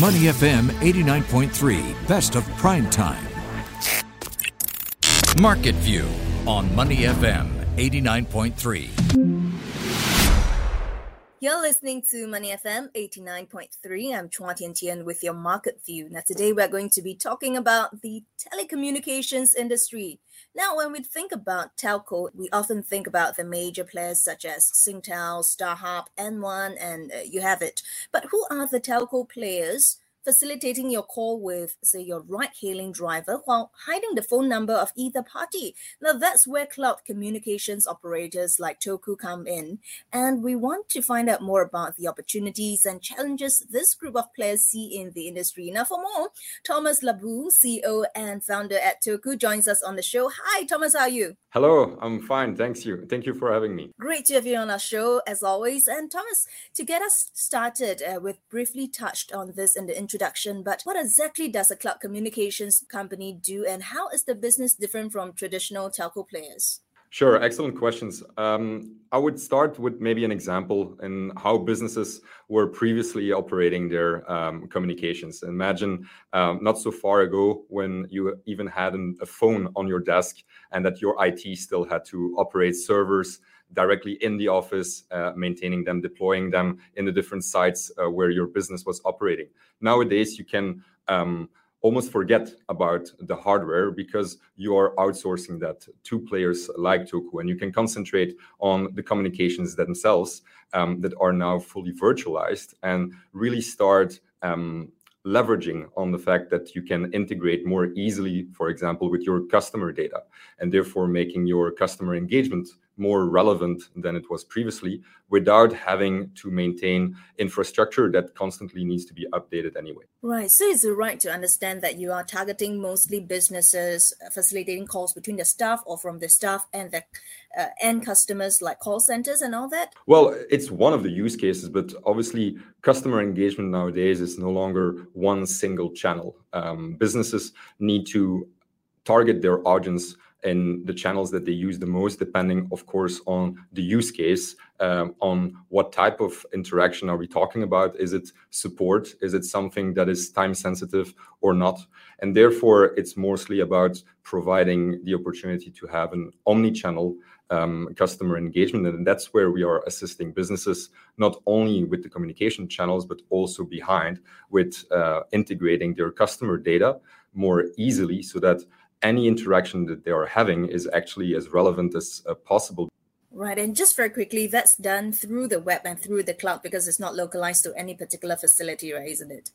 Money FM 89.3, best of prime time. Market View on Money FM 89.3. You're listening to Money FM 89.3. I'm Chua Tian Tian with your market view. Now, today we're going to be talking about the telecommunications industry. Now, when we think about telco, we often think about the major players such as Singtel, StarHub, M1, and uh, you have it. But who are the telco players facilitating your call with, say, your ride hailing driver while hiding the phone number of either party. Now, that's where cloud communications operators like Toku come in. And we want to find out more about the opportunities and challenges this group of players see in the industry. Now, for more, Thomas Laboulle, CEO and founder at Toku, joins us on the show. Hi, Thomas, how are you? Hello, I'm fine. Thanks you. Thank you for having me. Great to have you on our show as always. And Thomas, to get us started, uh, we've briefly touched on this in the introduction, but what exactly does a cloud communications company do and how is the business different from traditional telco players? Sure, excellent questions. Um, I would start with maybe an example in how businesses were previously operating their um, communications. Imagine um, not so far ago when you even had an, a phone on your desk and that your IT still had to operate servers directly in the office, uh, maintaining them, deploying them in the different sites uh, where your business was operating. Nowadays, you can um, almost forget about the hardware because you are outsourcing that to players like Toku, and you can concentrate on the communications themselves um, that are now fully virtualized and really start um, leveraging on the fact that you can integrate more easily, for example, with your customer data, and therefore making your customer engagement more relevant than it was previously without having to maintain infrastructure that constantly needs to be updated anyway. Right. So is it right to understand that you are targeting mostly businesses, uh, facilitating calls between the staff or from the staff and the uh, end customers like call centers and all that? Well, it's one of the use cases, but obviously customer engagement nowadays is no longer one single channel. Um, businesses need to target their audience in the channels that they use the most, depending, of course, on the use case, um, on what type of interaction are we talking about? Is it support? Is it something that is time sensitive or not? And therefore, it's mostly about providing the opportunity to have an omni-channel um, customer engagement, and that's where we are assisting businesses not only with the communication channels but also behind with uh, integrating their customer data more easily, so that any interaction that they are having is actually as relevant as uh, possible. Right, and just very quickly, that's done through the web and through the cloud because it's not localized to any particular facility, right? Isn't it?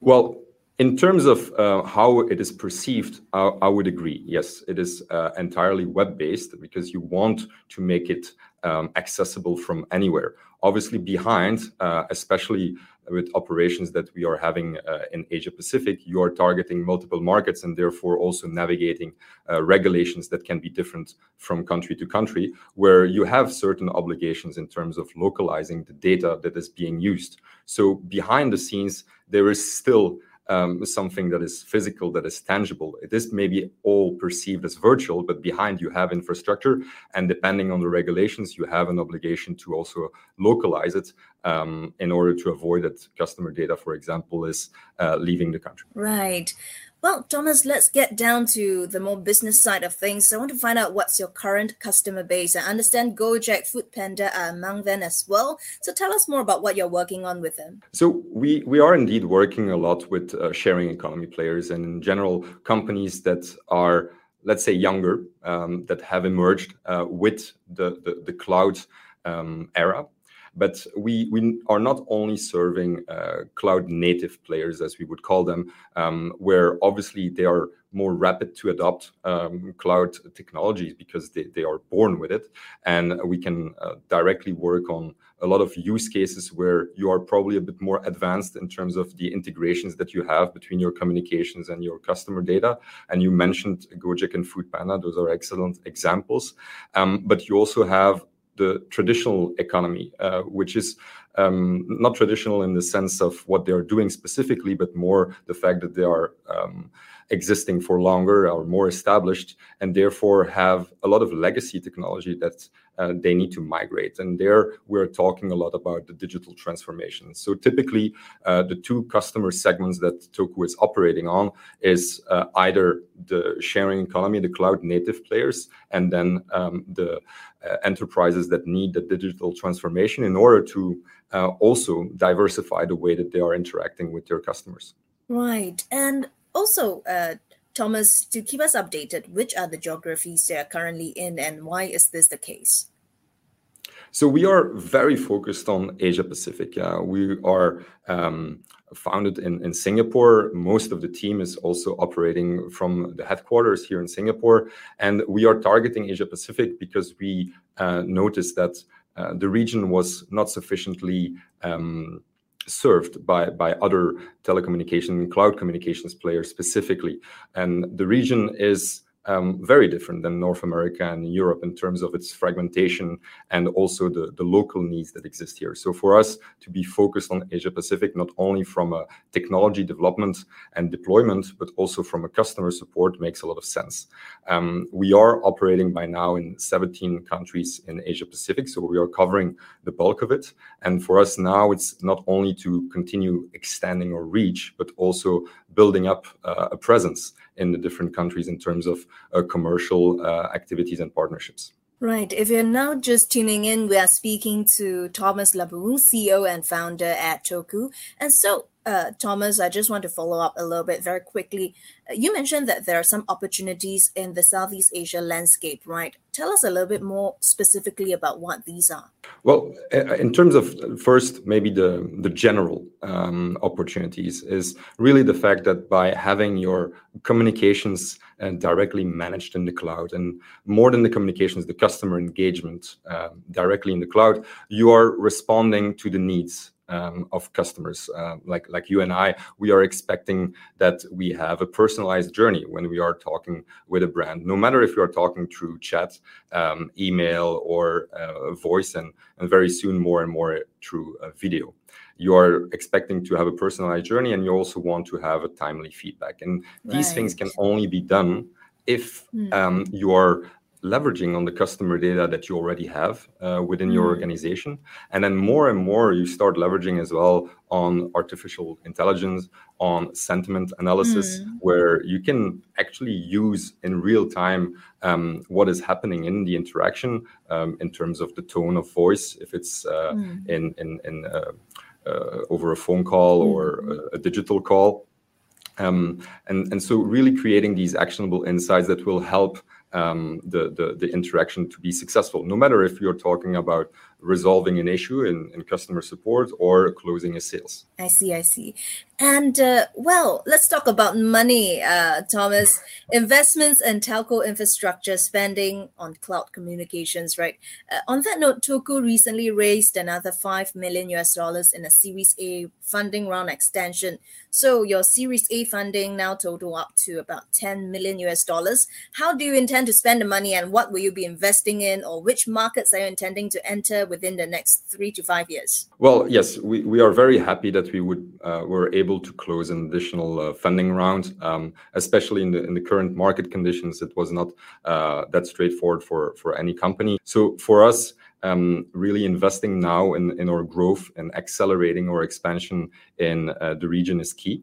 Well, in terms of uh, how it is perceived, I, I, would agree. Yes, it is uh, entirely web based because you want to make it um, accessible from anywhere. Obviously, behind, uh, especially with operations that we are having uh, in Asia Pacific, you are targeting multiple markets and therefore also navigating uh, regulations that can be different from country to country, where you have certain obligations in terms of localizing the data that is being used. So behind the scenes, there is still um, something that is physical, that is tangible. It is maybe all perceived as virtual, but behind you have infrastructure, and depending on the regulations, you have an obligation to also localize it um, in order to avoid that customer data, for example, is uh, leaving the country. Right. Well, Thomas, let's get down to the more business side of things. I want to find out what's your current customer base. I understand Gojek, Foodpanda are among them as well. So tell us more about what you're working on with them. So we we are indeed working a lot with uh, sharing economy players and in general companies that are let's say younger um, that have emerged uh, with the the, the cloud um, era but we, we are not only serving uh, cloud native players, as we would call them, um, where obviously they are more rapid to adopt um, cloud technologies because they, they are born with it. And we can uh, directly work on a lot of use cases where you are probably a bit more advanced in terms of the integrations that you have between your communications and your customer data. And you mentioned Gojek and Foodpanda; those are excellent examples. Um, but you also have the traditional economy, uh, which is um, not traditional in the sense of what they are doing specifically, but more the fact that they are um, existing for longer or more established, and therefore have a lot of legacy technology that uh, they need to migrate. And there we're talking a lot about the digital transformation. So typically, uh, the two customer segments that Toku is operating on is uh, either the sharing economy, the cloud native players, and then um, the uh, enterprises that need the digital transformation in order to uh, also diversify the way that they are interacting with their customers. Right. And also, uh, Thomas, to keep us updated, which are the geographies they are currently in and why is this the case? So we are very focused on Asia Pacific. Uh, we are um, founded in, in Singapore. Most of the team is also operating from the headquarters here in Singapore. And we are targeting Asia Pacific because we uh, noticed that uh, the region was not sufficiently um, served by, by other telecommunication cloud communications players specifically. And the region is um, very different than North America and Europe in terms of its fragmentation and also the, the local needs that exist here. So for us to be focused on Asia Pacific, not only from a technology development and deployment, but also from a customer support makes a lot of sense. Um, we are operating by now in 17 countries in Asia Pacific, so we are covering the bulk of it. And for us now, it's not only to continue extending our reach, but also building up uh, a presence in the different countries in terms of uh, commercial uh, activities and partnerships. Right. If you're now just tuning in, we are speaking to Thomas Laboulle, CEO and founder at Toku. And so, uh, Thomas, I just want to follow up a little bit very quickly. Uh, you mentioned that there are some opportunities in the Southeast Asia landscape, right? Tell us a little bit more specifically about what these are. Well, in terms of first, maybe the the general um, opportunities is really the fact that by having your communications uh, directly managed in the cloud, and more than the communications, the customer engagement uh, directly in the cloud, you are responding to the needs um, of customers uh, like like you and I, we are expecting that we have a personalized journey when we are talking with a brand. No matter if you are talking through chat, um, email, or uh, voice, and and very soon more and more through uh, video. You are expecting to have a personalized journey, and you also want to have a timely feedback. And these things can only be done if mm. um, you are leveraging on the customer data that you already have uh, within your mm. organization and then more and more you start leveraging as well on artificial intelligence on sentiment analysis mm. where you can actually use in real time um, what is happening in the interaction um, in terms of the tone of voice if it's uh, mm. in in, in uh, uh over a phone call or mm. a, a digital call um, and and so really creating these actionable insights that will help um, the, the, the interaction to be successful. No matter if you're talking about resolving an issue in, in customer support or closing a sales. I see, I see. And uh, well, let's talk about money, uh, Thomas. Investments and telco infrastructure spending on cloud communications, right? Uh, on that note, Toku recently raised another 5 million US dollars in a Series A funding round extension. So your Series A funding now total up to about 10 million US dollars. How do you intend to spend the money and what will you be investing in or which markets are you intending to enter within the next three to five years? Well, yes, we, we are very happy that we would uh, were able to close an additional uh, funding round, um, especially in the in the current market conditions. It was not uh, that straightforward for for any company. So for us. Um, really investing now in, in our growth and accelerating our expansion in uh, the region is key.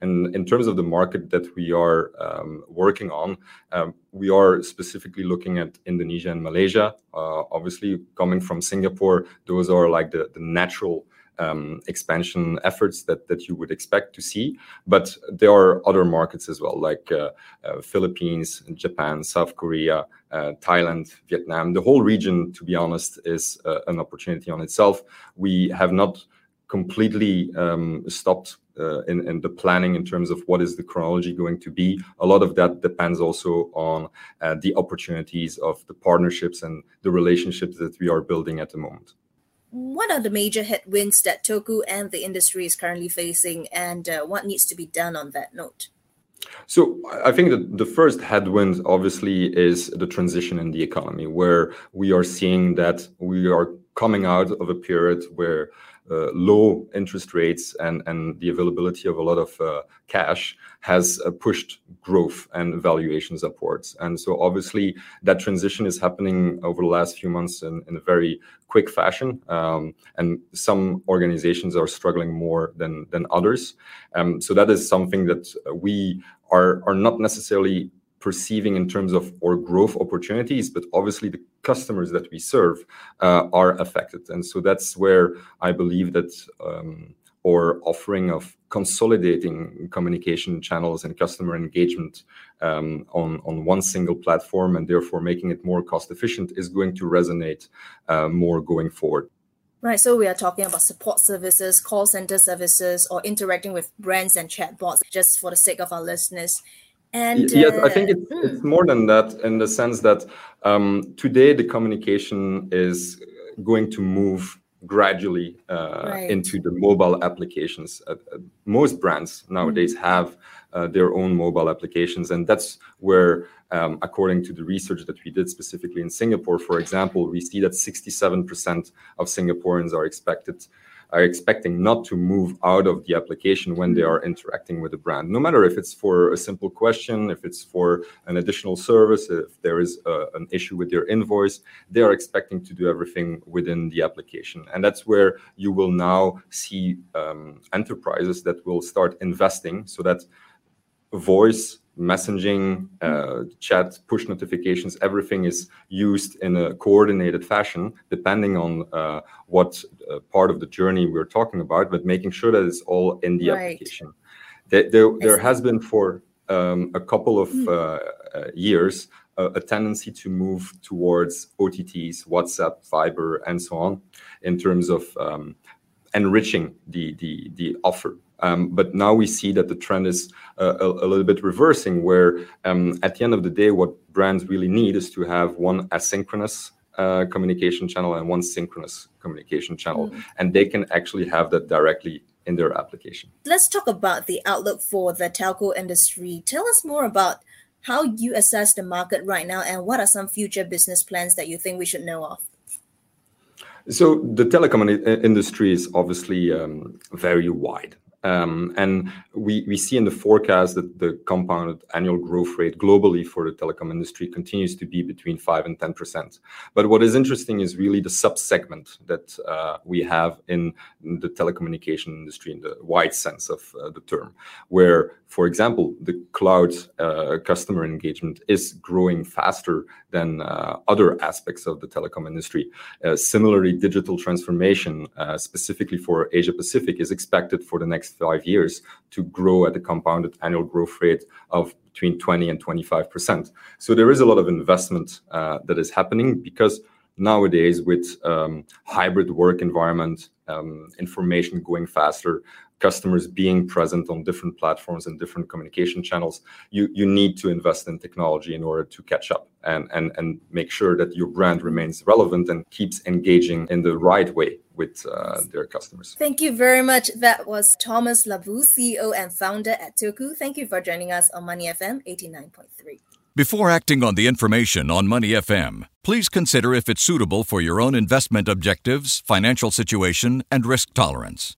And in terms of the market that we are um, working on, um, we are specifically looking at Indonesia and Malaysia. Uh, obviously, coming from Singapore, those are like the, the natural um, expansion efforts that, that you would expect to see. But there are other markets as well, like uh, uh, Philippines, Japan, South Korea, uh, Thailand, Vietnam. The whole region, to be honest, is uh, an opportunity on itself. We have not completely um, stopped uh, in, in, the planning in terms of what is the chronology going to be. A lot of that depends also on uh, the opportunities of the partnerships and the relationships that we are building at the moment. What are the major headwinds that Toku and the industry is currently facing, and uh, what needs to be done on that note? So I think that the first headwind obviously is the transition in the economy, where we are seeing that we are coming out of a period where uh, low interest rates and, and the availability of a lot of uh, cash has uh, pushed growth and valuations upwards. And so obviously that transition is happening over the last few months in, in a very quick fashion. Um, and some organizations are struggling more than, than others. Um, so that is something that we are, are not necessarily perceiving in terms of our growth opportunities, but obviously the customers that we serve uh, are affected. And so that's where I believe that um, our offering of consolidating communication channels and customer engagement um, on, on one single platform and therefore making it more cost efficient is going to resonate uh, more going forward. Right, so we are talking about support services, call center services, or interacting with brands and chatbots, just for the sake of our listeners. And yes, uh, I think it's, mm. it's, more than that in the sense that um, today the communication is going to move gradually uh, right. into the mobile applications. Uh, uh most brands nowadays mm. have uh, their own mobile applications, and that's where, um, according to the research that we did specifically in Singapore, for example, we see that 67% of Singaporeans are expected are expecting not to move out of the application when they are interacting with the brand, no matter if it's for a simple question, if it's for an additional service, if there is a, an issue with your invoice, they are expecting to do everything within the application. And that's where you will now see um, enterprises that will start investing so that voice messaging, uh, chat, push notifications, everything is used in a coordinated fashion, depending on uh, what uh, part of the journey we're talking about, but making sure that it's all in the right. application. There, there, there, has been for um, a couple of mm. years a tendency to move towards OTTs, WhatsApp, Viber, and so on, in terms of um, enriching the, the, the offer um, but now we see that the trend is uh, a, a, little bit reversing, where um, at the end of the day, what brands really need is to have one asynchronous uh, communication channel and one synchronous communication channel, mm. and they can actually have that directly in their application. Let's talk about the outlook for the telco industry. Tell us more about how you assess the market right now and what are some future business plans that you think we should know of? So, the telecom industry is obviously um, very wide. Um, and we, we see in the forecast that the compounded annual growth rate globally for the telecom industry continues to be between 5 and 10%. But what is interesting is really the sub-segment that uh, we have in the telecommunication industry in the wide sense of uh, the term, where, for example, the cloud uh, customer engagement is growing faster than other aspects of the telecom industry. Similarly, digital transformation, specifically for Asia Pacific, is expected for the next five years to grow at a compounded annual growth rate of between 20 and 25 percent. So there is a lot of investment uh, that is happening because nowadays with um, hybrid work environment, um, information going faster, customers being present on different platforms and different communication channels, you, you need to invest in technology in order to catch up and, and, and make sure that your brand remains relevant and keeps engaging in the right way with uh, their customers. Thank you very much. That was Thomas Laboulle, CEO and founder at Toku. Thank you for joining us on Money FM 89.3. Before acting on the information on Money FM, please consider if it's suitable for your own investment objectives, financial situation, and risk tolerance.